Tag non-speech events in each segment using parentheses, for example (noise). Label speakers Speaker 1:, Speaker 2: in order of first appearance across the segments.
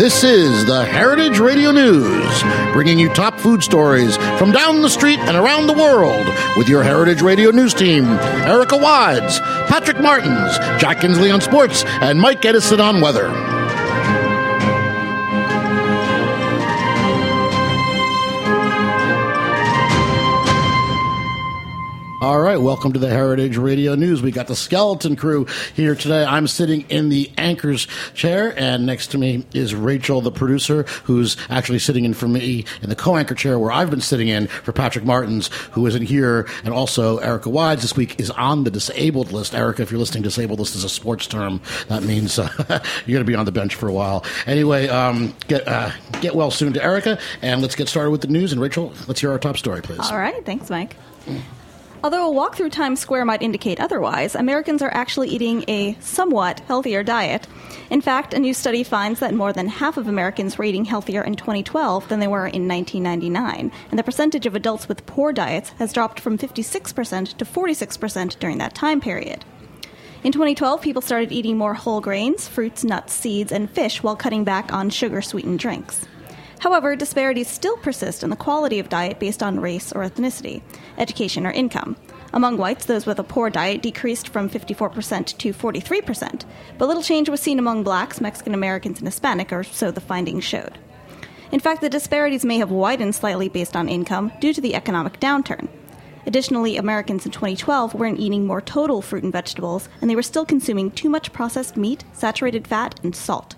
Speaker 1: This is the Heritage Radio News, bringing you top food stories from down the street and around the world with your Heritage Radio News team Erica Wides, Patrick Martins, Jack Kinsley on sports, and Mike Edison on weather. Right, welcome to the Heritage Radio News. We got the skeleton crew here today. I'm sitting in the anchor's chair, and next to me is Rachel, the producer, who's actually sitting in for me in the co-anchor chair where I've been sitting in for Patrick Martins, who isn't here, and also Erica Wides this week is on the disabled list. Erica, if you're listening, disabled list is a sports term. That means uh, (laughs) you're going to be on the bench for a while. Anyway, um, get uh, get well soon to Erica, and let's get started with the news. And Rachel, let's hear our top story, please.
Speaker 2: All right, thanks, Mike. Although a walk through Times Square might indicate otherwise, Americans are actually eating a somewhat healthier diet. In fact, a new study finds that more than half of Americans were eating healthier in 2012 than they were in 1999, and the percentage of adults with poor diets has dropped from 56% to 46% during that time period. In 2012, people started eating more whole grains, fruits, nuts, seeds, and fish while cutting back on sugar sweetened drinks. However, disparities still persist in the quality of diet based on race or ethnicity, education, or income. Among whites, those with a poor diet decreased from 54% to 43%, but little change was seen among blacks, Mexican Americans, and Hispanic, or so the findings showed. In fact, the disparities may have widened slightly based on income due to the economic downturn. Additionally, Americans in 2012 weren't eating more total fruit and vegetables, and they were still consuming too much processed meat, saturated fat, and salt.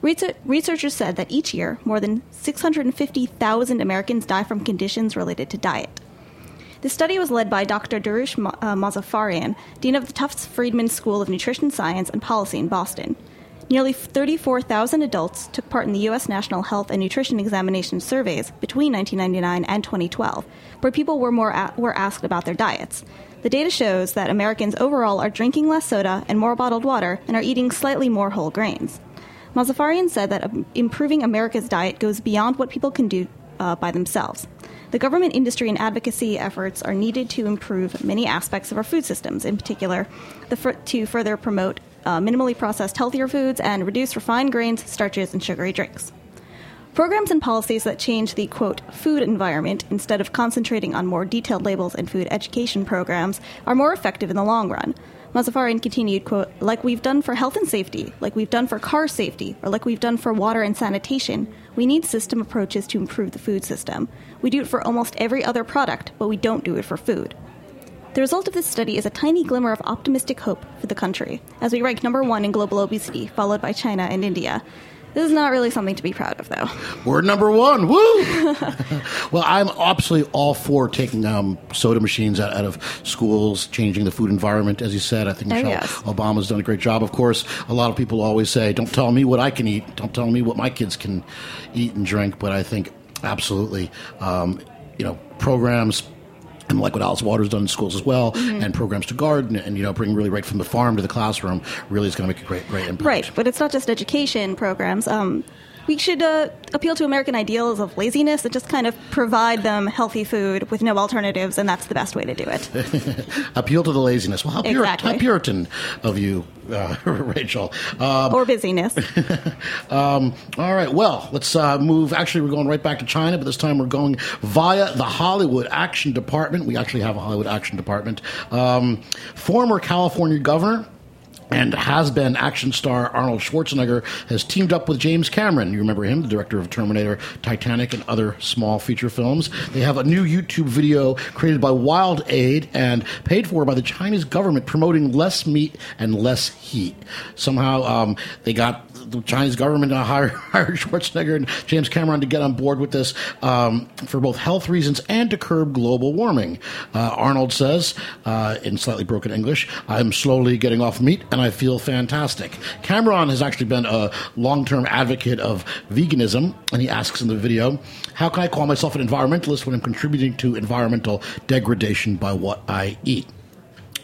Speaker 2: Researchers said that each year, more than 650,000 Americans die from conditions related to diet. The study was led by Dr. Dariush uh, Mozaffarian, Dean of the Tufts Friedman School of Nutrition Science and Policy in Boston. Nearly 34,000 adults took part in the U.S. National Health and Nutrition Examination surveys between 1999 and 2012, where people were, more a- were asked about their diets. The data shows that Americans overall are drinking less soda and more bottled water and are eating slightly more whole grains. Mozaffarian said that um, improving America's diet goes beyond what people can do uh, by themselves. The government, industry, and advocacy efforts are needed to improve many aspects of our food systems, in particular, the, to further promote uh, minimally processed healthier foods and reduce refined grains, starches, and sugary drinks. Programs and policies that change the quote food environment instead of concentrating on more detailed labels and food education programs are more effective in the long run. Mozaffarian continued, quote, like we've done for health and safety, like we've done for car safety, or like we've done for water and sanitation, we need system approaches to improve the food system. We do it for almost every other product, but we don't do it for food. The result of this study is a tiny glimmer of optimistic hope for the country, as we rank number one in global obesity, followed by China and India. This is not really something to be proud of, though.
Speaker 1: We're number one. Woo! (laughs) well, I'm absolutely all for taking um, soda machines out, out, of schools, changing the food environment, as you said. I think oh, Michelle yes. Obama's done a great job. Of course, a lot of people always say, don't tell me what I can eat, don't tell me what my kids can eat and drink. But I think absolutely, um, you know, programs and like what Alice Waters done in schools as well, mm-hmm. and programs to garden and you know bring really right from the farm to the classroom really is going to make a great great impact.
Speaker 2: Right, but it's not just education programs. Um, we should uh, appeal to American ideals of laziness and just kind of provide them healthy food with no alternatives, and that's the best way to do it. (laughs)
Speaker 1: appeal to the laziness. Well, how, exactly. how Puritan of you, uh, (laughs) Rachel.
Speaker 2: Um, or busyness. (laughs)
Speaker 1: um, all right, well, let's uh, move. Actually, we're going right back to China, but this time we're going via the Hollywood Action Department. We actually have a Hollywood Action Department. Um, former California governor and has been action star Arnold Schwarzenegger has teamed up with James Cameron. You remember him, the director of Terminator, Titanic, and other small feature films. They have a new YouTube video created by WildAid and paid for by the Chinese government promoting less meat and less heat. Somehow um, they got the Chinese government to hire, (laughs) hire Schwarzenegger and James Cameron to get on board with this um, for both health reasons and to curb global warming. Uh, Arnold says, uh, in slightly broken English, I'm slowly getting off meat and I feel fantastic. Cameron has actually been a long term advocate of veganism, and he asks in the video, How can I call myself an environmentalist when I'm contributing to environmental degradation by what I eat?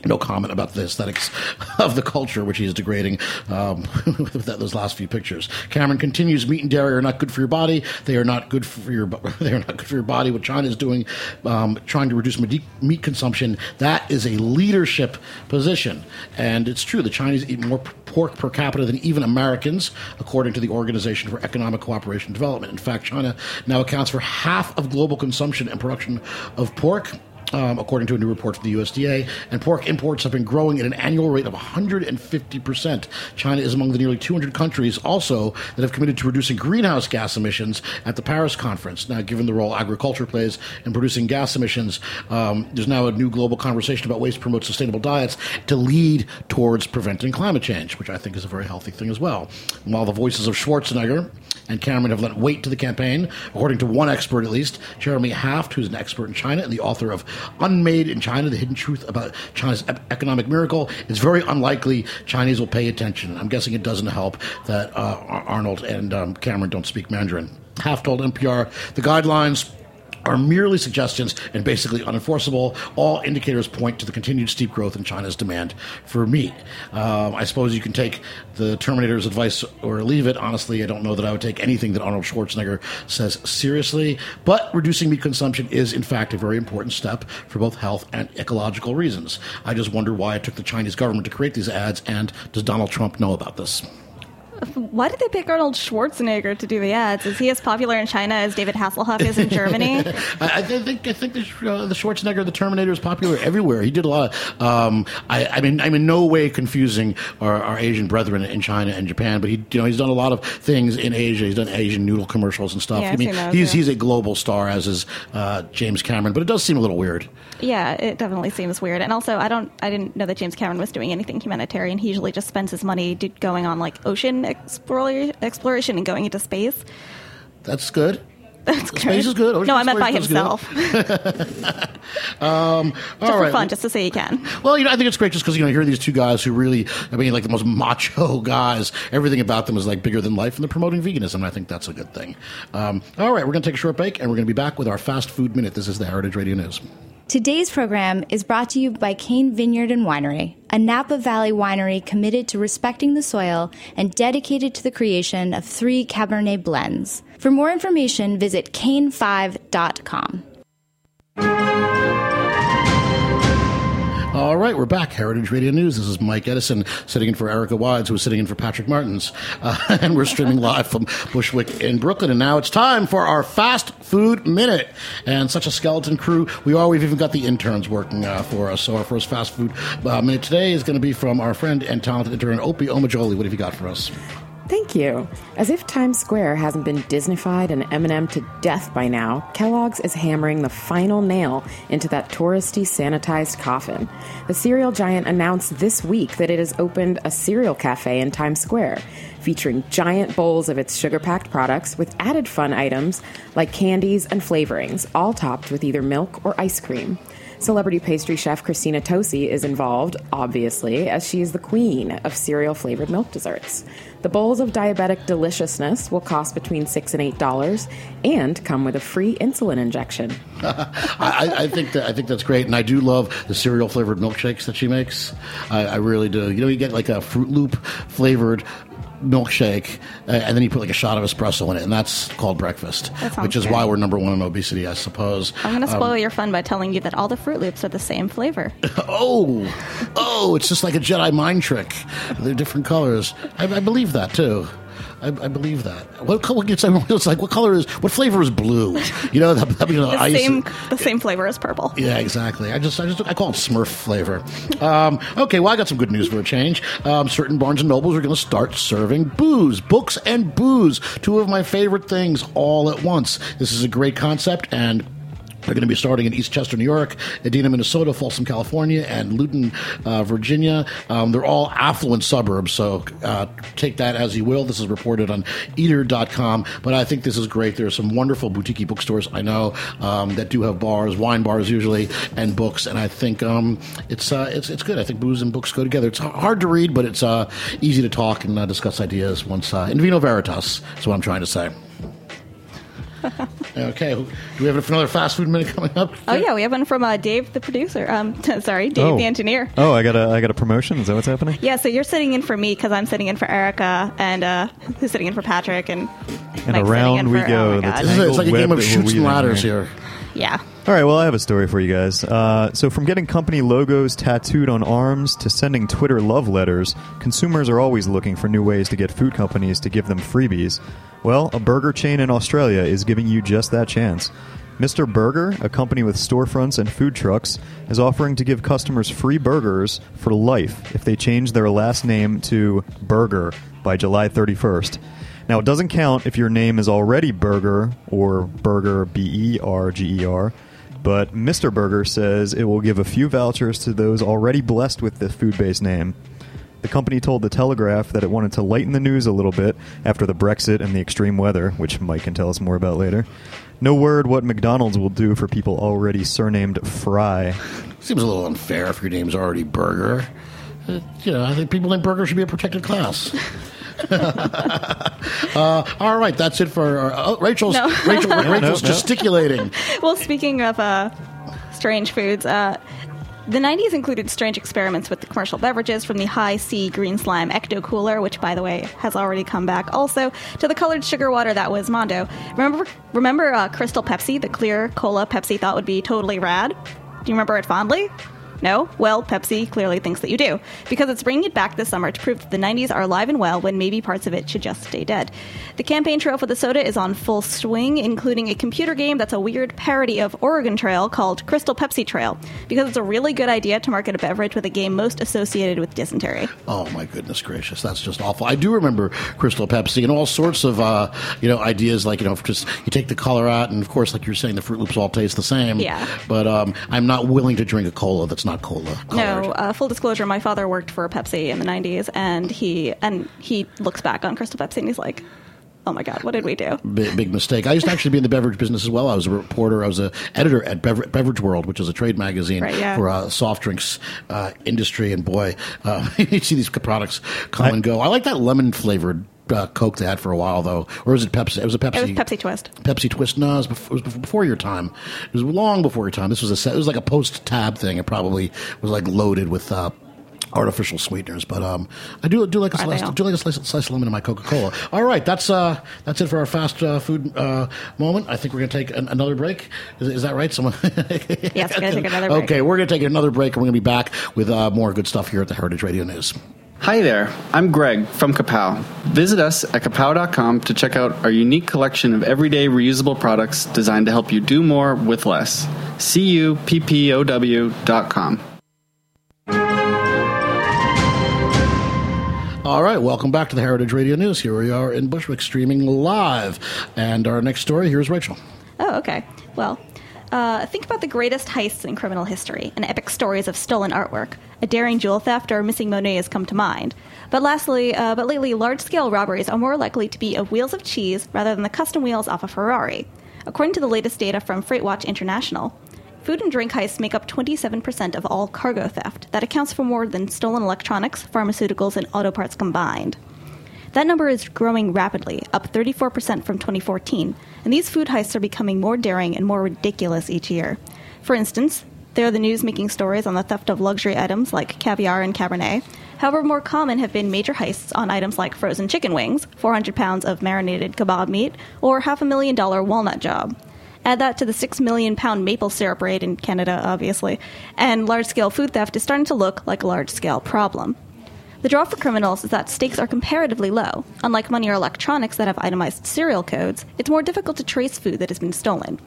Speaker 1: No comment about the aesthetics (laughs) of the culture, which he is degrading um, (laughs) with that, those last few pictures. Cameron continues: meat and dairy are not good for your body. They are not good for your. (laughs) They are not good for your body. What China is doing, um, trying to reduce meat consumption, that is a leadership position, and it's true. The Chinese eat more pork per capita than even Americans, according to the Organization for Economic Cooperation and Development. In fact, China now accounts for half of global consumption and production of pork um, according to a new report from the USDA. And pork imports have been growing at an annual rate of 150%. China is among the nearly 200 countries also that have committed to reducing greenhouse gas emissions at the Paris conference. Now, given the role agriculture plays in producing gas emissions, um, there's now a new global conversation about ways to promote sustainable diets to lead towards preventing climate change, which I think is a very healthy thing as well. While the voices of Schwarzenegger and Cameron have lent weight to the campaign, according to one expert at least, Jeremy Haft, who's an expert in China and the author of Unmade in China, The Hidden Truth About China's Economic Miracle. It's very unlikely Chinese will pay attention. I'm guessing it doesn't help that uh, Arnold and um, Cameron don't speak Mandarin. Haft told NPR the guidelines are merely suggestions and basically unenforceable. All indicators point to the continued steep growth in China's demand for meat. Um, I suppose you can take the Terminator's advice or leave it. Honestly, I don't know that I would take anything that Arnold Schwarzenegger says seriously, but reducing meat consumption is, in fact, a very important step for both health and ecological reasons. I just wonder why it took the Chinese government to create these ads, and does Donald Trump know about this?
Speaker 2: Why did they pick Arnold Schwarzenegger to do the ads? Is he as popular in China as David Hasselhoff is in Germany? (laughs)
Speaker 1: I, I, think I think the, uh, the, Schwarzenegger, the Terminator, is popular everywhere. He did a lot. Of, um, I, I, mean, I'm in no way confusing our, our, Asian brethren in China and Japan, but he, you know, he's done a lot of things in Asia. He's done Asian noodle commercials and stuff.
Speaker 2: Yeah,
Speaker 1: I mean, he's
Speaker 2: yeah.
Speaker 1: he's a global star, as is uh, James Cameron. But it does seem a little weird.
Speaker 2: Yeah, it definitely seems weird. And also, I don't, I didn't know that James Cameron was doing anything humanitarian. He usually just spends his money going on like ocean exploration exploration and going into space.
Speaker 1: That's good.
Speaker 2: That's
Speaker 1: Space
Speaker 2: good.
Speaker 1: is good. Ocean
Speaker 2: no, I meant by himself. (laughs) (laughs)
Speaker 1: um,
Speaker 2: just for
Speaker 1: right.
Speaker 2: fun, just to say you can.
Speaker 1: Well, you know, I think it's great just because you know, here are these two guys who really, I mean, like the most (laughs) macho guys. Everything about them is like bigger than life, and they're promoting veganism. And I think that's a good thing. Um, all right, we're going to take a short break, and we're going to be back with our fast food minute. This is the Heritage Radio News.
Speaker 3: Today's program is brought to you by Cain Vineyard and Winery, a Napa Valley winery committed to respecting the soil and dedicated to the creation of three Cabernet blends. For more information, visit cainfive.com.
Speaker 1: All right, we're back. Heritage Radio News. This is Mike Edison sitting in for Erica Wides, who is sitting in for Patrick Martins. Uh, (laughs) and we're streaming live from Bushwick in Brooklyn. And now it's time for our Fast Food Minute. And such a skeleton crew we are. We've even got the interns working uh, for us. So our first Fast Food uh, Minute today is going to be from our friend and talented intern, Opie Omajoli. What have you got for us?
Speaker 4: Thank you. As if Times Square hasn't been Disneyfied and M&M to death by now, Kellogg's is hammering the final nail into that touristy sanitized coffin. The cereal giant announced this week that it has opened a cereal cafe in Times Square, featuring giant bowls of its sugar-packed products with added fun items like candies and flavorings, all topped with either milk or ice cream. Celebrity pastry chef Christina Tosi is involved, obviously, as she is the queen of cereal flavored milk desserts. The bowls of diabetic deliciousness will cost between six and eight dollars, and come with a free insulin injection. (laughs)
Speaker 1: I, I, think that I think that's great, and I do love the cereal flavored milkshakes that she makes. I, I really do. You know, you get like a Froot Loop flavored milkshake, uh, and then you put like a shot of espresso in it, and that's called breakfast.
Speaker 2: That
Speaker 1: which is
Speaker 2: good.
Speaker 1: why we're number one in obesity, I suppose.
Speaker 2: I'm going to
Speaker 1: Um,
Speaker 2: spoil your fun by telling you that all the Froot Loops are the same flavor. (laughs)
Speaker 1: oh, oh, it's just like a Jedi mind trick. They're different colors. I, I believe that too. I, I believe that. What color? It's, it's (laughs) like what color is what flavor is blue? You know, that, that, you know,
Speaker 2: The
Speaker 1: ice-
Speaker 2: same, the same flavor as purple.
Speaker 1: Yeah, exactly. I just, I just, I call it Smurf flavor. Um, okay, well, I got some good news for a change. Um, certain Barnes and Nobles are going to start serving booze, books, and booze. Two of my favorite things all at once. This is a great concept, and they're going to be starting in Eastchester, New York, Edina, Minnesota, Folsom, California, and Loudoun, uh, Virginia. Um, they're all affluent suburbs, so uh, take that as you will. This is reported on eater.com, but I think this is great. There are some wonderful boutique bookstores I know um, that do have bars, wine bars usually, and books, and I think um, it's, uh, it's it's good. I think booze and books go together. It's hard to read, but it's uh, easy to talk and uh, discuss ideas once uh, in vino veritas. is what I'm trying to say. (laughs) okay, do we have another fast food minute coming up?
Speaker 2: Oh yeah, we have one from uh, Dave, the producer. Um, (laughs) sorry, Dave,
Speaker 5: Oh.
Speaker 2: the engineer.
Speaker 5: Oh, I got a I got a promotion. Is that what's happening?
Speaker 2: Yeah, so you're sitting in for me because I'm sitting in for Erica, and uh, who's sitting in for Patrick, and
Speaker 5: And
Speaker 2: Mike's
Speaker 5: around
Speaker 2: in
Speaker 5: we
Speaker 2: for-
Speaker 5: go.
Speaker 2: Oh my
Speaker 5: The
Speaker 1: This is a- it's like a game of
Speaker 5: that
Speaker 1: shoots
Speaker 5: we're
Speaker 1: and ladders
Speaker 5: here.
Speaker 1: here.
Speaker 2: Yeah.
Speaker 5: All right, well, I have a story for you guys. Uh, so, from getting company logos tattooed on arms to sending Twitter love letters, consumers are always looking for new ways to get food companies to give them freebies. Well, a burger chain in Australia is giving you just that chance. Mr. Burger, a company with storefronts and food trucks, is offering to give customers free burgers for life if they change their last name to Burger by July 31st. Now, it doesn't count if your name is already Burger or Burger B E R G E R, but Mr. Burger says it will give a few vouchers to those already blessed with the food based name. The company told The Telegraph that it wanted to lighten the news a little bit after the Brexit and the extreme weather, which Mike can tell us more about later. No word what McDonald's will do for people already surnamed Fry.
Speaker 1: Seems a little unfair if your name's already Burger. Uh, you know, I think people named Burger should be a protected class. (laughs) (laughs) uh, all right, that's it for our, uh, Rachel's.
Speaker 2: No.
Speaker 1: Rachel, (laughs) Rachel's
Speaker 5: no.
Speaker 1: gesticulating.
Speaker 2: Well, speaking of uh, strange foods, uh, the 90s included strange experiments with the commercial beverages from the Hi-C green slime Ecto Cooler, which, by the way, has already come back, also to the colored sugar water that was Mondo. Remember, remember uh, Crystal Pepsi, the clear cola Pepsi thought would be totally rad? Do you remember it fondly? No? Well, Pepsi clearly thinks that you do, because it's bringing it back this summer to prove that the 90s are alive and well when maybe parts of it should just stay dead. The campaign trail for the soda is on full swing, including a computer game that's a weird parody of Oregon Trail called Crystal Pepsi Trail, because it's a really good idea to market a beverage with a game most associated with dysentery.
Speaker 1: Oh my goodness gracious, that's just awful. I do remember Crystal Pepsi and all sorts of uh, you know ideas like you know just you take the color out and of course like you're saying the Froot Loops all taste the same.
Speaker 2: Yeah.
Speaker 1: But um, I'm not willing to drink a cola that's not cola.
Speaker 2: No, uh, full disclosure, my father worked for Pepsi in the 90s, and he and he looks back on Crystal Pepsi and he's like, "Oh my god, what did we do?"
Speaker 1: Big, big mistake. I used to actually be in the beverage business as well. I was a reporter. I was a editor at Bever- Beverage World, which is a trade magazine
Speaker 2: Right, yeah.
Speaker 1: for uh, soft drinks uh, industry. And boy, uh, (laughs) you see these products come and go. I like that lemon flavored uh, Coke they had for a while, though. Or was it Pepsi? It was a Pepsi.
Speaker 2: It was Pepsi Twist.
Speaker 1: Pepsi Twist. No, it was, before, it was before your time. It was long before your time. This was a set, it was like a post tab thing. It probably was like loaded with. Uh, Artificial sweeteners, but um, I do do like a
Speaker 2: Are
Speaker 1: slice, do like a slice, slice of lemon in my Coca Cola. All right, that's uh, that's it for our fast uh, food uh, moment. I think we're going to take an, another break. Is, is that right? Someone? (laughs)
Speaker 2: Yes, we're gonna take another break.
Speaker 1: Okay, we're going to take another break, and we're going to be back with uh, more good stuff here at the Heritage Radio News.
Speaker 6: Hi there, I'm Greg from Cuppow. Visit us at cuppow.com to check out our unique collection of everyday reusable products designed to help you do more with less. C-U-P-P-O-W dot com.
Speaker 1: All right, welcome back to the Heritage Radio News. Here we are in Bushwick, streaming live, and our next story here's Rachel.
Speaker 2: Oh, okay. Well, uh, think about the greatest heists in criminal history and epic stories of stolen artwork. A daring jewel theft or missing Monet has come to mind. But lastly, uh, but lately, large-scale robberies are more likely to be of wheels of cheese rather than the custom wheels off a Ferrari. According to the latest data from FreightWatch International, food and drink heists make up 27% of all cargo theft. That accounts for more than stolen electronics, pharmaceuticals, and auto parts combined. That number is growing rapidly, up 34% from 2014, and these food heists are becoming more daring and more ridiculous each year. For instance, there are the news making stories on the theft of luxury items like caviar and Cabernet. However, more common have been major heists on items like frozen chicken wings, 400 pounds of marinated kebab meat, or half a million dollar walnut job. Add that to the 6 million pound maple syrup raid in Canada, obviously, and large scale food theft is starting to look like a large scale problem. The draw for criminals is that stakes are comparatively low. Unlike money or electronics that have itemized serial codes, it's more difficult to trace food that has been stolen.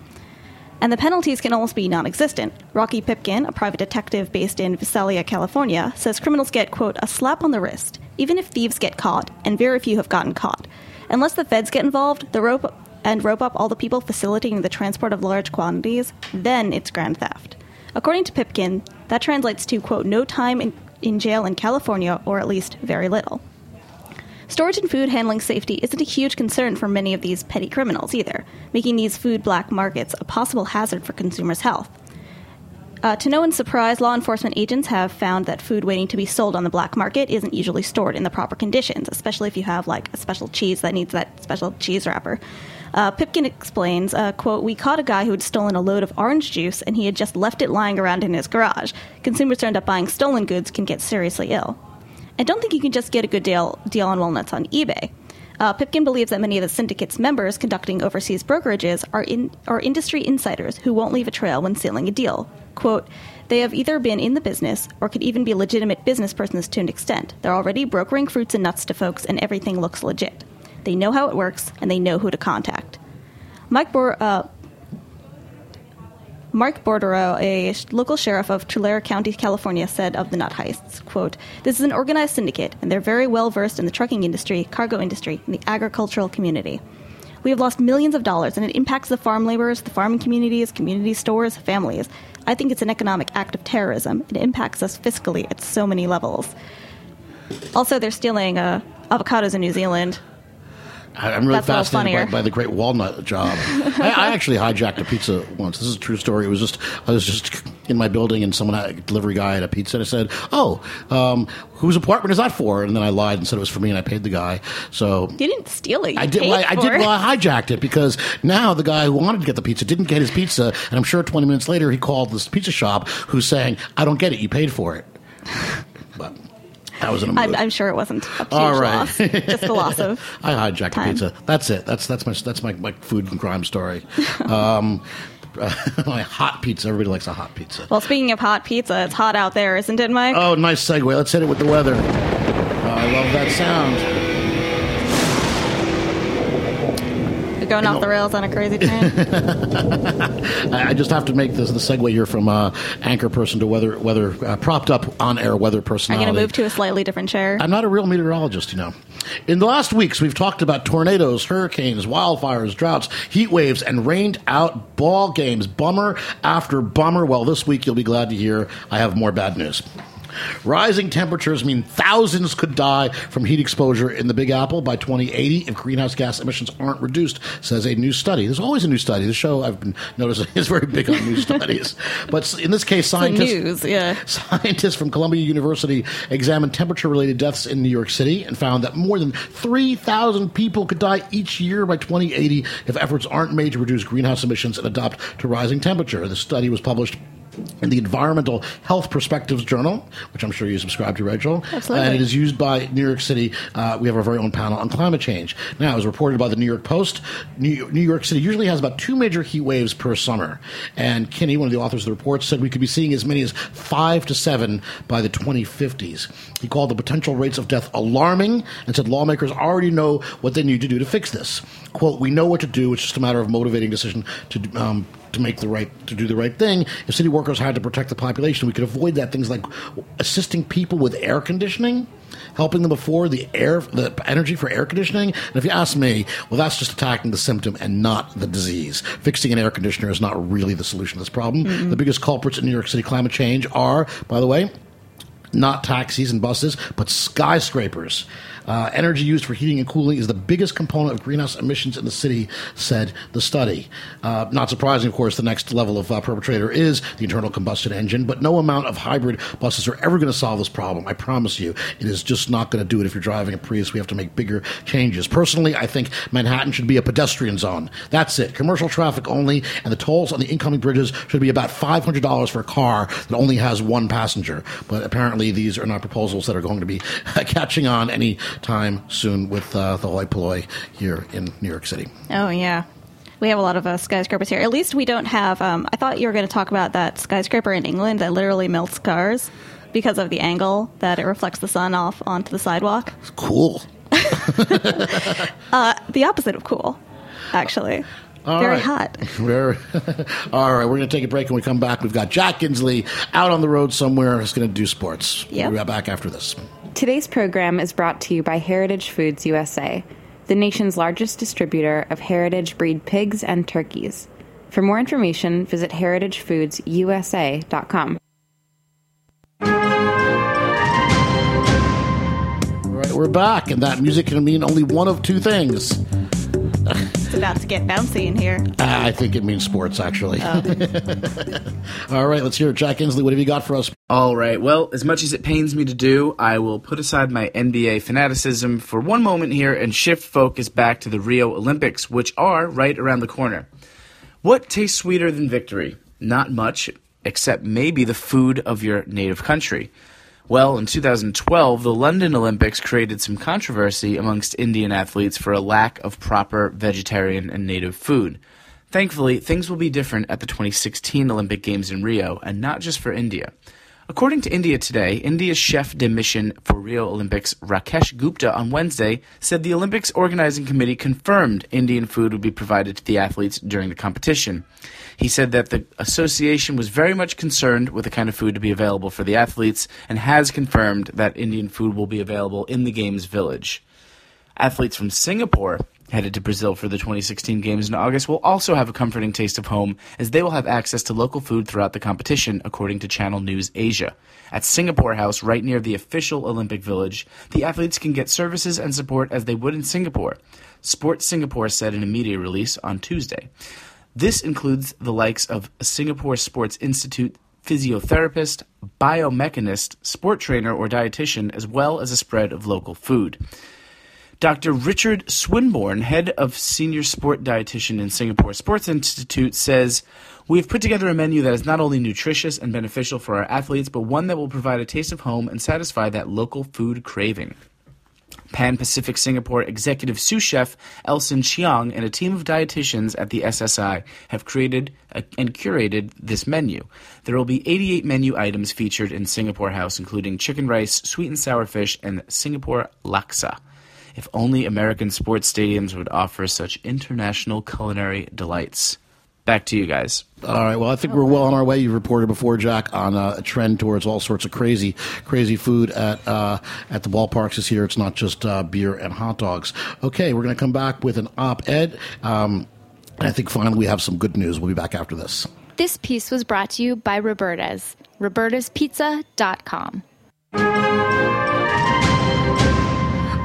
Speaker 2: And the penalties can almost be non existent. Rocky Pipkin, a private detective based in Visalia, California, says criminals get, quote, a slap on the wrist, even if thieves get caught, and very few have gotten caught. Unless the feds get involved, the rope and rope up all the people facilitating the transport of large quantities, then it's grand theft. According to Pipkin, that translates to, quote, no time in, in jail in California, or at least very little. Storage and food handling safety isn't a huge concern for many of these petty criminals either, making these food black markets a possible hazard for consumers' health. Uh, to no one's surprise, law enforcement agents have found that food waiting to be sold on the black market isn't usually stored in the proper conditions, especially if you have like a special cheese that needs that special cheese wrapper. Uh, Pipkin explains, uh, quote, We caught a guy who had stolen a load of orange juice and he had just left it lying around in his garage. Consumers who end up buying stolen goods can get seriously ill. I don't think you can just get a good deal, deal on walnuts on eBay. Uh, Pipkin believes that many of the syndicate's members conducting overseas brokerages are, in, are industry insiders who won't leave a trail when sealing a deal. Quote, they have either been in the business or could even be legitimate business persons to an extent. They're already brokering fruits and nuts to folks, and everything looks legit. They know how it works, and they know who to contact. Mike Bor- uh, Mark Boudreaux, a local sheriff of Tulare County, California, said of the nut heists, quote, This is an organized syndicate, and they're very well versed in the trucking industry, cargo industry, and the agricultural community. We have lost millions of dollars, and it impacts the farm laborers, the farming communities, community stores, families. I think it's an economic act of terrorism. It impacts us fiscally at so many levels. Also, they're stealing uh, avocados in New Zealand.
Speaker 1: I'm really
Speaker 2: That's
Speaker 1: fascinated by, by the great walnut job. (laughs) I, I actually hijacked a pizza once. This is a true story. It was just I was just in my building and someone had a delivery guy had a pizza and I said, "Oh, um, whose apartment is that for?" And then I lied and said it was for me and I paid the guy. So
Speaker 2: You didn't steal it. You
Speaker 1: I did. Well, I, I did. Well, I hijacked it because now the guy who wanted to get the pizza didn't get his pizza, and I'm sure 20 minutes later he called this pizza shop who's saying, "I don't get it. You paid for it." (laughs) But that was an
Speaker 2: I'm. I'm sure it wasn't a huge
Speaker 1: All right.
Speaker 2: loss. Just a loss of. (laughs)
Speaker 1: I hijacked
Speaker 2: Time.
Speaker 1: pizza. That's it. That's that's my that's my, my food and crime story. Um, (laughs) my hot pizza. Everybody likes a hot pizza.
Speaker 2: Well, speaking of hot pizza, it's hot out there, isn't it, Mike?
Speaker 1: Oh, nice segue. Let's hit it with the weather. Oh, I love that sound.
Speaker 2: Going off the rails on a crazy train. (laughs)
Speaker 1: I just have to make this the segue here from uh, anchor person to weather weather uh, propped up on air weather
Speaker 2: person.
Speaker 1: I'm
Speaker 2: going to move to a slightly different chair.
Speaker 1: I'm not a real meteorologist, you know. In the last weeks, we've talked about tornadoes, hurricanes, wildfires, droughts, heat waves, and rained out ball games. Bummer after bummer. Well, this week you'll be glad to hear I have more bad news. Rising temperatures mean thousands could die from heat exposure in the Big Apple by 2080 if greenhouse gas emissions aren't reduced, says a new study. There's always a new study. The show I've been noticing is very big on new studies. (laughs) But in this case, scientists
Speaker 2: news, yeah.
Speaker 1: Scientists from Columbia University examined temperature related deaths in New York City and found that more than 3,000 people could die each year by 2080 if efforts aren't made to reduce greenhouse emissions and adapt to rising temperature. The study was published in the Environmental Health Perspectives Journal, which I'm sure you subscribe to, Rachel.
Speaker 2: Absolutely.
Speaker 1: And it is used by New York City. Uh, we have our very own panel on climate change. Now, as reported by the New York Post, New, New York City usually has about two major heat waves per summer. And Kinney, one of the authors of the report, said we could be seeing as many as five to seven by the 2050s. He called the potential rates of death alarming and said lawmakers already know what they need to do to fix this. Quote, we know what to do. It's just a matter of motivating decision to um, to make the right to do the right thing. If city workers had to protect the population, we could avoid that. Things like assisting people with air conditioning, helping them afford the air the energy for air conditioning. And if you ask me, well, that's just attacking the symptom and not the disease. Fixing an air conditioner is not really the solution to this problem. The biggest culprits in New York City climate change are, by the way, not taxis and buses, but skyscrapers. Uh, energy used for heating and cooling is the biggest component of greenhouse emissions in the city, said the study. Uh, not surprising, of course, the next level of uh, perpetrator is the internal combustion engine, but no amount of hybrid buses are ever going to solve this problem. I promise you. It is just not going to do it if you're driving a Prius. We have to make bigger changes. Personally, I think Manhattan should be a pedestrian zone. That's it. Commercial traffic only, and the tolls on the incoming bridges should be about $500 for a car that only has one passenger. But apparently, these are not proposals that are going to be (laughs) catching on any time soon with uh, the hoi polloi here in New York City.
Speaker 2: Oh, yeah. We have a lot of uh, skyscrapers here. At least we don't have. Um, I thought you were going to talk about that skyscraper in England that literally melts cars because of the angle that it reflects the sun off onto the sidewalk.
Speaker 1: It's cool. (laughs)
Speaker 2: The opposite of cool, actually.
Speaker 1: All
Speaker 2: Very
Speaker 1: right.
Speaker 2: hot. (laughs)
Speaker 1: We're, (laughs) all right, we're going to take a break. When we come back, we've got Jack Kinsley out on the road somewhere. He's going to do sports.
Speaker 2: Yep.
Speaker 1: We'll be back after this.
Speaker 4: Today's program is brought to you by Heritage Foods USA, the nation's largest distributor of heritage breed pigs and turkeys. For more information, visit heritagefoodsusa.com.
Speaker 1: All right, we're back, and that music can mean only one of two things.
Speaker 2: It's about to get bouncy in here.
Speaker 1: Uh, I think it means sports, actually. (laughs) All right, let's hear it. Jack Inslee, what have you got for us?
Speaker 7: All right. Well, as much as it pains me to do, I will put aside my NBA fanaticism for one moment here and shift focus back to the Rio Olympics, which are right around the corner. What tastes sweeter than victory? Not much, except maybe the food of your native country. Well, in 2012, the London Olympics created some controversy amongst Indian athletes for a lack of proper vegetarian and native food. Thankfully, things will be different at the 2016 Olympic Games in Rio, and not just for India. According to India Today, India's chef de mission for Rio Olympics, Rakesh Gupta, on Wednesday said the Olympics organizing committee confirmed Indian food would be provided to the athletes during the competition. He said that the association was very much concerned with the kind of food to be available for the athletes and has confirmed that Indian food will be available in the Games village. Athletes from Singapore headed to Brazil for the 2016 Games in August will also have a comforting taste of home as they will have access to local food throughout the competition, according to Channel News Asia. At Singapore House, right near the official Olympic Village, the athletes can get services and support as they would in Singapore. Sport Singapore said in a media release on Tuesday. This includes the likes of Singapore Sports Institute physiotherapist, biomechanist, sport trainer, or dietitian, as well as a spread of local food. Dr. Richard Swinbourne, head of senior sport dietitian in Singapore Sports Institute, says, We have put together a menu that is not only nutritious and beneficial for our athletes, but one that will provide a taste of home and satisfy that local food craving. Pan Pacific Singapore executive sous chef Elson Chiang and a team of dietitians at the SSI have created and curated this menu. There will be 88 menu items featured in Singapore House, including chicken rice, sweet and sour fish, and Singapore laksa. If only American sports stadiums would offer such international culinary delights. Back to you guys.
Speaker 1: All right. Well, I think we're well on our way. You reported before, Jack, on uh, a trend towards all sorts of crazy, crazy food at uh, at the ballparks this year. It's not just uh, beer and hot dogs. Okay, we're going to come back with an op-ed. Um, I think finally we have some good news. We'll be back after this.
Speaker 3: This piece was brought to you by Roberta's, robertaspizza.com.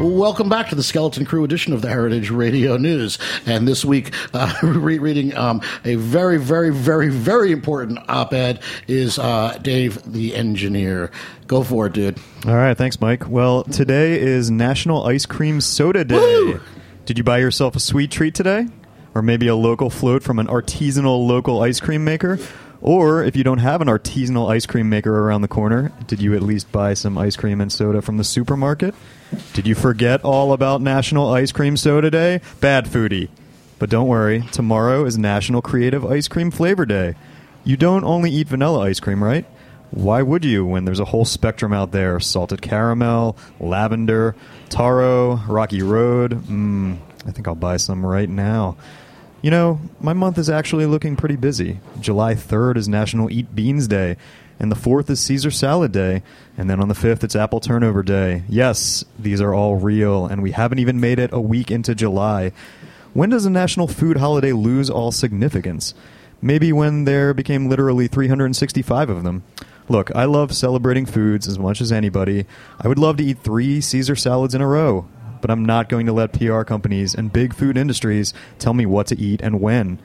Speaker 1: Welcome back to the Skeleton Crew edition of the Heritage Radio News. And this week, uh, (laughs) re- reading um, a very, very, very, very important op ed is uh, Dave the Engineer. Go for it, dude.
Speaker 5: All right, thanks, Mike. Well, today is National Ice Cream Soda Day.
Speaker 1: Woo!
Speaker 5: Did you buy yourself a sweet treat today? Or maybe a local float from an artisanal local ice cream maker? Or if you don't have an artisanal ice cream maker around the corner, did you at least buy some ice cream and soda from the supermarket? Did you forget all about National Ice Cream Soda Day? Bad foodie. But don't worry, tomorrow is National Creative Ice Cream Flavor Day. You don't only eat vanilla ice cream, right? Why would you when there's a whole spectrum out there? Salted caramel, lavender, taro, rocky road. Mmm, I think I'll buy some right now. You know, my month is actually looking pretty busy. July 3rd is National Eat Beans Day, and the 4th is Caesar Salad Day, and then on the 5th it's Apple Turnover Day. Yes, these are all real, and we haven't even made it a week into July. When does a national food holiday lose all significance? Maybe when there became literally 365 of them. Look, I love celebrating foods as much as anybody. I would love to eat three Caesar salads in a row, but I'm not going to let PR companies and big food industries tell me what to eat and when.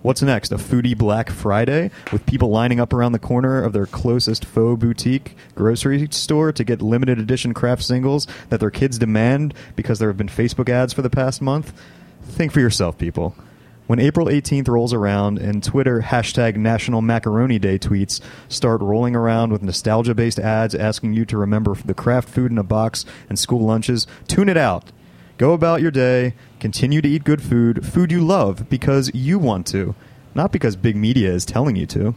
Speaker 5: What's next? A foodie Black Friday with people lining up around the corner of their closest faux boutique grocery store to get limited edition craft singles that their kids demand because there have been Facebook ads for the past month? Think for yourself, people. When April 18th rolls around and Twitter hashtag National Macaroni Day tweets start rolling around with nostalgia based ads asking you to remember the craft food in a box and school lunches, tune it out. Go about your day, continue to eat good food, food you love because you want to, not because big media is telling you to.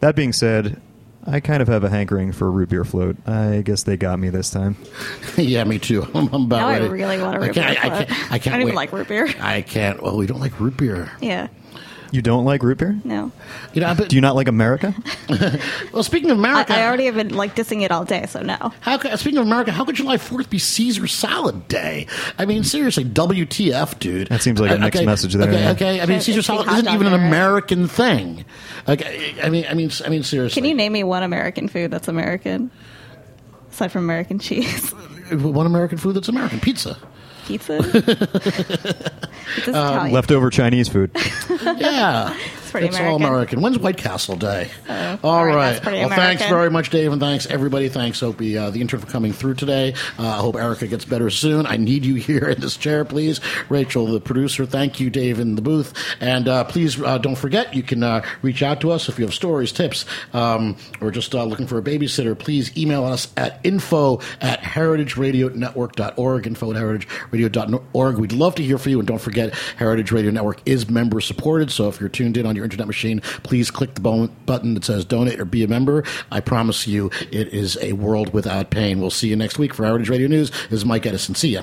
Speaker 5: That being said, I kind of have a hankering for a root beer float. I guess they got me this time. (laughs)
Speaker 1: yeah, me too. I'm, (laughs) I'm about
Speaker 2: Now I
Speaker 1: ready.
Speaker 2: really want a
Speaker 1: I
Speaker 2: root
Speaker 1: can't-
Speaker 2: beer
Speaker 1: I,
Speaker 2: float.
Speaker 1: can't, I can't
Speaker 2: I don't even like root beer.
Speaker 1: I can't. Well, we don't like root beer.
Speaker 2: Yeah.
Speaker 5: You don't like root beer?
Speaker 2: No.
Speaker 1: You know, but,
Speaker 5: Do you not like America? (laughs)
Speaker 1: well, speaking of
Speaker 2: I,
Speaker 1: America,
Speaker 2: I already have been like dissing it all day, so no.
Speaker 1: How could, speaking of America, how could July Fourth be Caesar Salad Day? I mean, seriously, WTF, dude?
Speaker 5: That seems like a uh, mixed message there,
Speaker 1: Okay,
Speaker 5: yeah.
Speaker 1: okay. I mean,
Speaker 2: It's
Speaker 1: Caesar
Speaker 2: the
Speaker 1: salad
Speaker 2: hot
Speaker 1: isn't
Speaker 2: dog
Speaker 1: even an
Speaker 2: there, right?
Speaker 1: American thing. Okay, I mean, I mean, I mean, seriously.
Speaker 2: Can you name me one American food that's American? Aside from American cheese. (laughs)
Speaker 1: one American food that's American? Pizza.
Speaker 2: Pizza. (laughs) it's Italian.
Speaker 5: Um, leftover Chinese food. (laughs)
Speaker 1: Yeah.
Speaker 2: It's pretty
Speaker 1: it's all
Speaker 2: American.
Speaker 1: American. When's White Castle Day? all
Speaker 2: all right,
Speaker 1: right. Well, thanks very much, Dave, and thanks everybody. Thanks, Opie, uh, the intern, for coming through today. Uh, I hope Erica gets better soon. I need you (laughs) here in this chair, please. Rachel, the producer, thank you, Dave, in the booth. And uh, please uh, don't forget, you can uh, reach out to us if you have stories, tips, um, or just uh, looking for a babysitter. Please email us at info at heritageradionetwork.org, info at heritageradionetwork.org. We'd love to hear from you. And don't forget, Heritage Radio Network is member supported. So if you're tuned in on your internet machine, please click the button that says donate or be a member. I promise you, it is a world without pain. We'll see you next week for Heritage Radio News. This is Mike Edison. See ya.